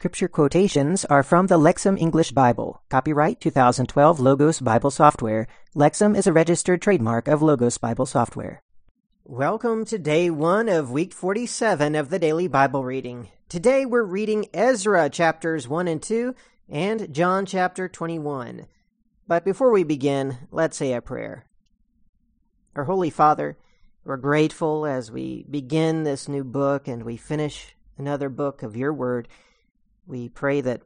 Scripture quotations are from the Lexham English Bible. Copyright 2012 Logos Bible Software. Lexham is a registered trademark of Logos Bible Software. Welcome to day one of week 47 of the daily Bible reading. Today we're reading Ezra chapters 1 and 2 and John chapter 21. But before we begin, let's say a prayer. Our Holy Father, we're grateful as we begin this new book and we finish another book of your word. We pray that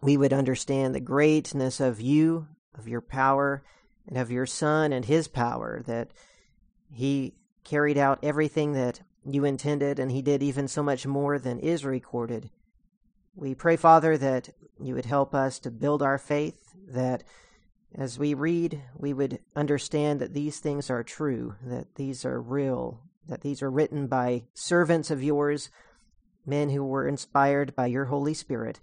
we would understand the greatness of you, of your power, and of your Son and his power, that he carried out everything that you intended, and he did even so much more than is recorded. We pray, Father, that you would help us to build our faith, that as we read, we would understand that these things are true, that these are real, that these are written by servants of yours men who were inspired by your Holy Spirit.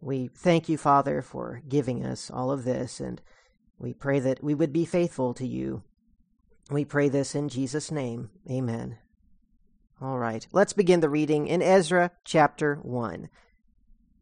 We thank you, Father, for giving us all of this, and we pray that we would be faithful to you. We pray this in Jesus' name. Amen. All right, let's begin the reading in Ezra chapter 1.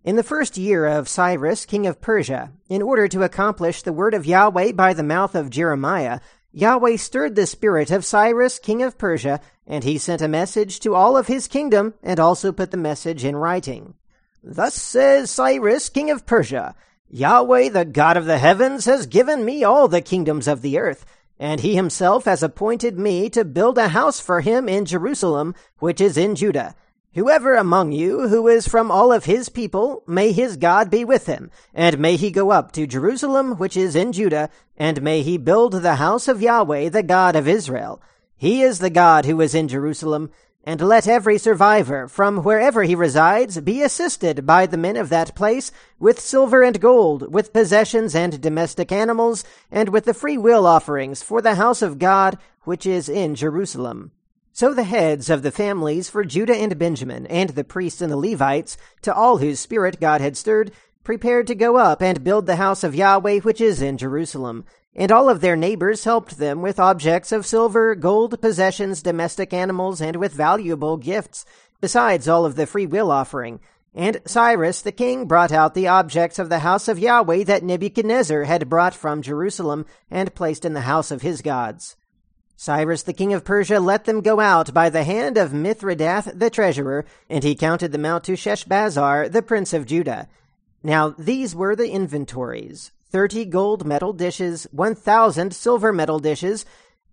In the first year of Cyrus, king of Persia, in order to accomplish the word of Yahweh by the mouth of Jeremiah, Yahweh stirred the spirit of Cyrus, king of Persia, and he sent a message to all of his kingdom, and also put the message in writing. Thus says Cyrus, king of Persia, Yahweh, the God of the heavens, has given me all the kingdoms of the earth, and he himself has appointed me to build a house for him in Jerusalem, which is in Judah. Whoever among you who is from all of his people, may his God be with him, and may he go up to Jerusalem, which is in Judah, and may he build the house of Yahweh, the God of Israel. He is the God who is in Jerusalem, and let every survivor, from wherever he resides, be assisted by the men of that place with silver and gold, with possessions and domestic animals, and with the free will offerings for the house of God, which is in Jerusalem. So the heads of the families for Judah and Benjamin, and the priests and the Levites, to all whose spirit God had stirred, prepared to go up and build the house of Yahweh which is in Jerusalem. And all of their neighbors helped them with objects of silver, gold, possessions, domestic animals, and with valuable gifts, besides all of the free will offering. And Cyrus the king brought out the objects of the house of Yahweh that Nebuchadnezzar had brought from Jerusalem and placed in the house of his gods. Cyrus the king of Persia let them go out by the hand of Mithredath the treasurer, and he counted them out to Sheshbazzar the prince of Judah. Now these were the inventories thirty gold metal dishes, one thousand silver metal dishes,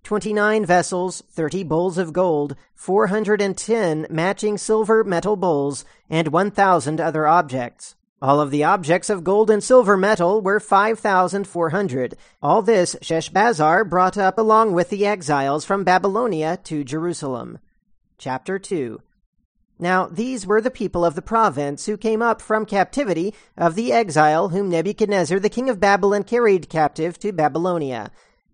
twenty nine vessels, thirty bowls of gold, four hundred and ten matching silver metal bowls, and one thousand other objects. All of the objects of gold and silver metal were 5,400. All this Sheshbazzar brought up along with the exiles from Babylonia to Jerusalem. Chapter 2 Now these were the people of the province who came up from captivity of the exile whom Nebuchadnezzar the king of Babylon carried captive to Babylonia.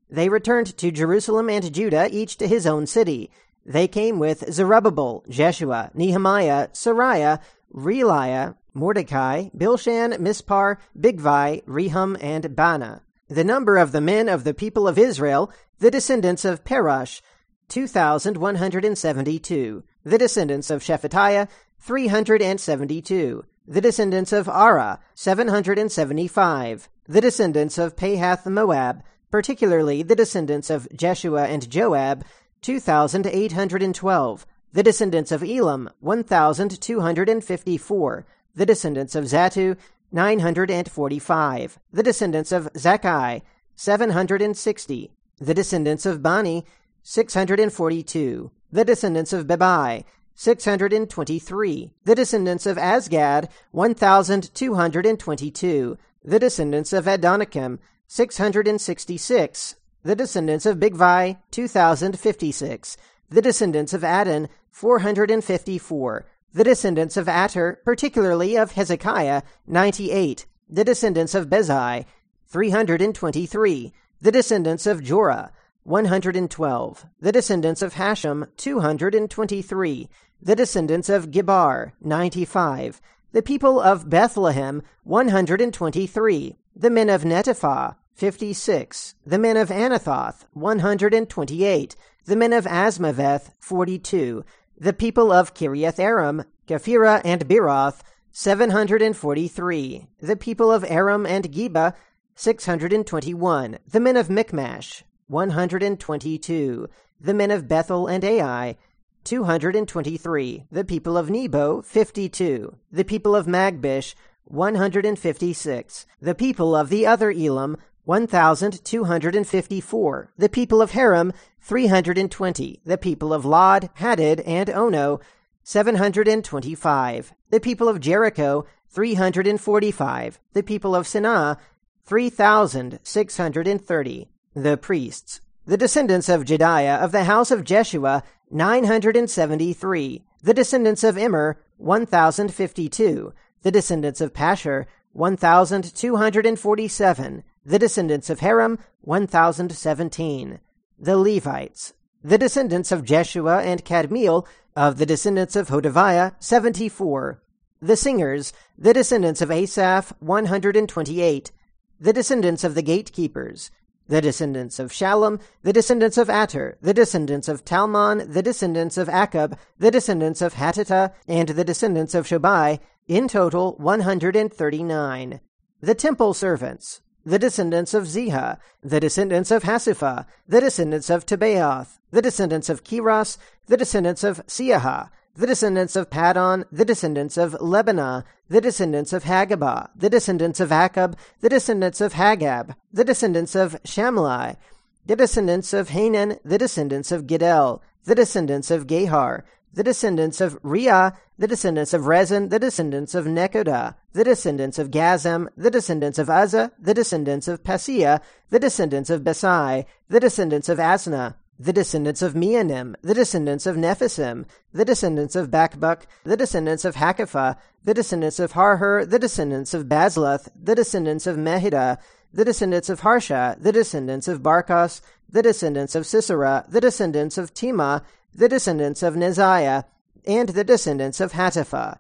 They returned to Jerusalem and Judah, each to his own city. They came with Zerubbabel, Jeshua, Nehemiah, Seraiah, Reelaiah, Mordecai, Bilshan, Mispar, Bigvai, Rehum, and Baanah. The number of the men of the people of Israel, the descendants of Parosh, 2,172. The descendants of Shephatiah, 372. The descendants of Arah, 775. The descendants of Pahath Moab, particularly the descendants of Jeshua and Joab, 2,812. The descendants of Elam, 1,254 the descendants of Zattu, 945. The descendants of Zakkai, 760. The descendants of Bani, 642. The descendants of Bebai, 623. The descendants of Azgad, 1,222. The descendants of Adonikam, 666. The descendants of Bigvai, 2,056. The descendants of Adin, 454 the descendants of Ater, particularly of Hezekiah, 98, the descendants of Bezai, 323, the descendants of Jorah, 112, the descendants of Hashum, 223, the descendants of Gibbar, 95, the people of Bethlehem, 123, the men of Netophah, 56, the men of Anathoth, 128, the men of Azmaveth, 42, the people of Kiriath Aram, Kephirah, and Beeroth, 743. The people of Aram and Geba, 621. The men of Michmash, 122. The men of Bethel and Ai, 223. The people of Nebo, 52. The people of Magbish, 156. The people of the other Elam, 1,254. The people of Harim, 320. The people of Lod, Hadid, and Ono, 725. The people of Jericho, 345. The people of Senaah, 3,630. The priests. The descendants of Jedaiah of the house of Jeshua, 973. The descendants of Immer, 1,052. The descendants of Pashhur, 1,247. The descendants of Harim, 1,017. The Levites. The descendants of Jeshua and Kadmiel, of the descendants of Hodaviah, 74. The singers, the descendants of Asaph, 128. The descendants of the gatekeepers, the descendants of Shallum, the descendants of Ater, the descendants of Talmon, the descendants of Akkub, the descendants of Hatita, and the descendants of Shobai, in total 139. The temple servants, the descendants of Ziha, the descendants of Hasupha, the descendants of Tabbaoth, the descendants of Keros, the descendants of Siaha, the descendants of Padon, the descendants of Lebanah, the descendants of Hagabah, the descendants of Akkub, the descendants of Hagab, the descendants of Shamlai, the descendants of Hanan, the descendants of Giddel, the descendants of Gahar, the descendants of Reah, the descendants of Rezin, the descendants of Nekoda, the descendants of Gazzam, the descendants of Uzzah, the descendants of Paseah, the descendants of Besai, the descendants of Asnah, the descendants of Meunim, the descendants of Nephisim, the descendants of Bakbuk, the descendants of Hakupha, the descendants of Harhur, the descendants of Bazluth, the descendants of Mehida, the descendants of Harsha, the descendants of Barkos, the descendants of Sisera, the descendants of Tema, the descendants of Neziah, and the descendants of Hatipha,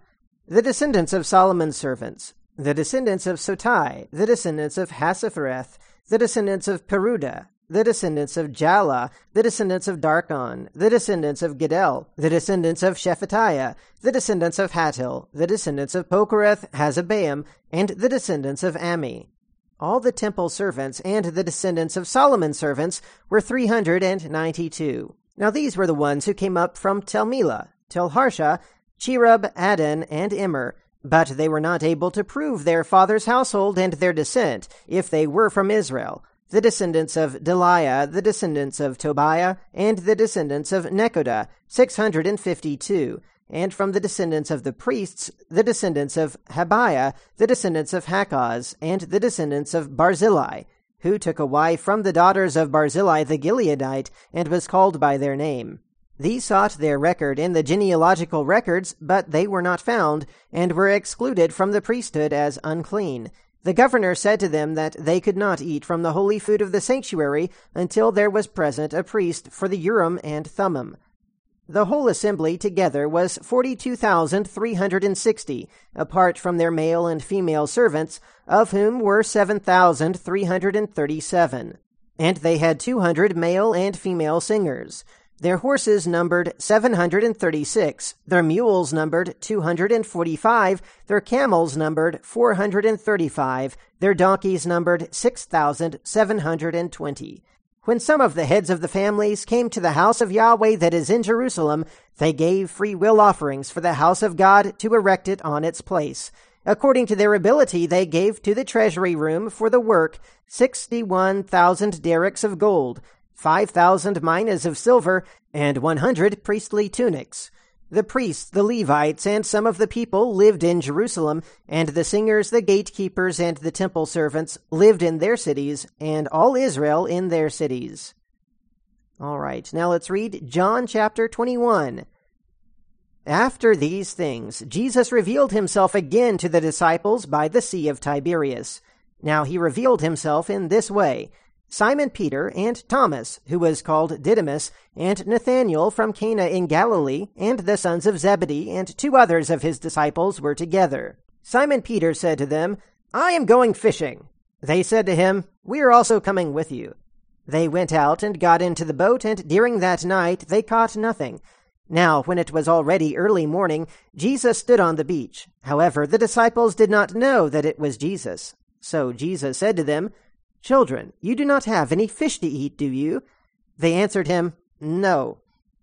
the descendants of Solomon's servants, the descendants of Sotai, the descendants of Hassophereth, the descendants of Peruda, the descendants of Jaalah, the descendants of Darkon, the descendants of Giddel, the descendants of Shephatiah, the descendants of Hattil, the descendants of Pochereth, Hazzebaim, and the descendants of Ami. All the temple servants and the descendants of Solomon's servants were three hundred and ninety-two. Now these were the ones who came up from Telmela, Telharsha, Cherub, Addan, and Immer, but they were not able to prove their father's household and their descent, if they were from Israel the descendants of Delaiah, the descendants of Tobiah, and the descendants of Nekoda, 652, and from the descendants of the priests, the descendants of Habaiah, the descendants of Hakkoz, and the descendants of Barzillai, who took a wife from the daughters of Barzillai the Gileadite, and was called by their name. These sought their record in the genealogical records, but they were not found, and were excluded from the priesthood as unclean. The governor said to them that they could not eat from the holy food of the sanctuary until there was present a priest for the Urim and Thummim. The whole assembly together was 42,360, apart from their male and female servants, of whom were 7,337. And they had 200 male and female singers. Their horses numbered 736, their mules numbered 245, their camels numbered 435, their donkeys numbered 6,720. When some of the heads of the families came to the house of Yahweh that is in Jerusalem, they gave free will offerings for the house of God to erect it on its place. According to their ability, they gave to the treasury room for the work 61,000 darics of gold, 5,000 minas of silver, and 100 priestly tunics. The priests, the Levites, and some of the people lived in Jerusalem, and the singers, the gatekeepers, and the temple servants lived in their cities, and all Israel in their cities. All right, now let's read John chapter 21. After these things, Jesus revealed himself again to the disciples by the Sea of Tiberias. Now he revealed himself in this way. Simon Peter and Thomas, who was called Didymus, and Nathanael from Cana in Galilee, and the sons of Zebedee, and two others of his disciples were together. Simon Peter said to them, I am going fishing. They said to him, We are also coming with you. They went out and got into the boat, and during that night they caught nothing. Now, when it was already early morning, Jesus stood on the beach. However, the disciples did not know that it was Jesus. So Jesus said to them, Children, you do not have any fish to eat, do you? They answered him, No.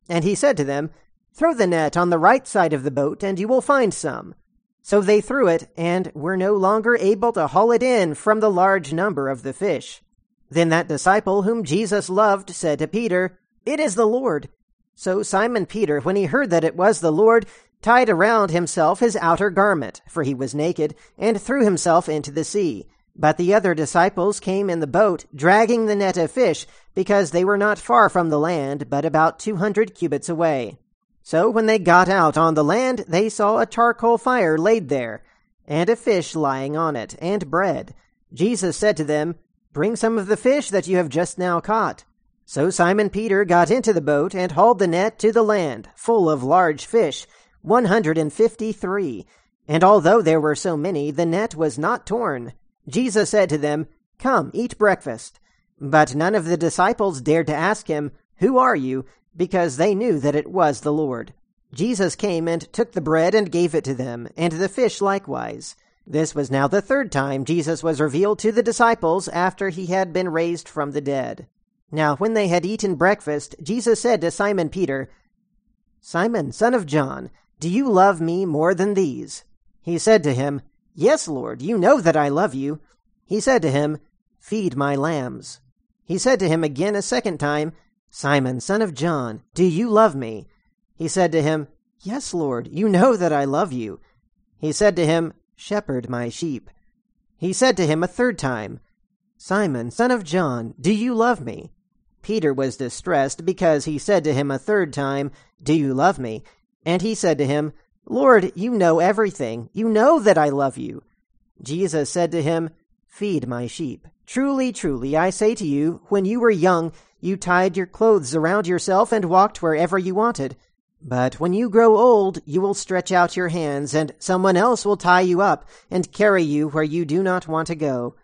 And he said to them, Throw the net on the right side of the boat, and you will find some. So they threw it, and were no longer able to haul it in from the large number of the fish. Then that disciple whom Jesus loved said to Peter, It is the Lord. So Simon Peter, when he heard that it was the Lord, tied around himself his outer garment, for he was naked, and threw himself into the sea. But the other disciples came in the boat, dragging the net of fish, because they were not far from the land, but about two hundred cubits away. So when they got out on the land, they saw a charcoal fire laid there, and a fish lying on it, and bread. Jesus said to them, Bring some of the fish that you have just now caught. So Simon Peter got into the boat and hauled the net to the land, full of large fish, one hundred and fifty three. And although there were so many, the net was not torn. Jesus said to them, Come, eat breakfast. But none of the disciples dared to ask him, Who are you? because they knew that it was the Lord. Jesus came and took the bread and gave it to them, and the fish likewise. This was now the third time Jesus was revealed to the disciples after he had been raised from the dead. Now, when they had eaten breakfast, Jesus said to Simon Peter, Simon, son of John, do you love me more than these? He said to him, Yes, Lord, you know that I love you. He said to him, Feed my lambs. He said to him again a second time, Simon, son of John, do you love me? He said to him, Yes, Lord, you know that I love you. He said to him, Shepherd my sheep. He said to him a third time, Simon, son of John, do you love me? Peter was distressed because he said to him a third time, Do you love me? And he said to him, Lord, you know everything. You know that I love you. Jesus said to him, Feed my sheep. Truly, truly, I say to you, when you were young, you tied your clothes around yourself and walked wherever you wanted. But when you grow old, you will stretch out your hands, and someone else will tie you up and carry you where you do not want to go.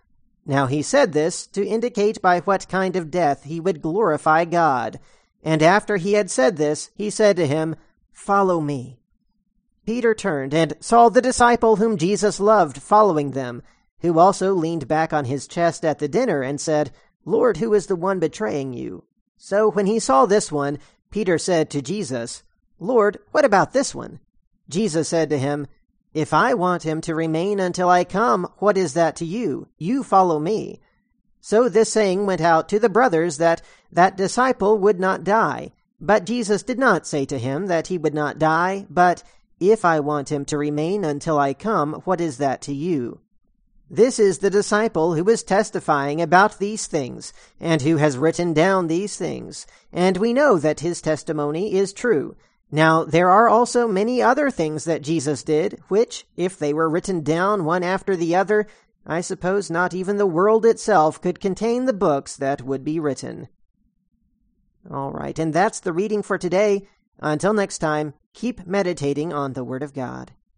Now he said this to indicate by what kind of death he would glorify God. And after he had said this, he said to him, Follow me. Peter turned and saw the disciple whom Jesus loved following them, who also leaned back on his chest at the dinner and said, Lord, who is the one betraying you? So when he saw this one, Peter said to Jesus, Lord, what about this one? Jesus said to him, if I want him to remain until I come, what is that to you? You follow me. So this saying went out to the brothers that that disciple would not die. But Jesus did not say to him that he would not die, but, If I want him to remain until I come, what is that to you? This is the disciple who is testifying about these things, and who has written down these things, and we know that his testimony is true. Now, there are also many other things that Jesus did, which, if they were written down one after the other, I suppose not even the world itself could contain the books that would be written. All right, and that's the reading for today. Until next time, keep meditating on the Word of God.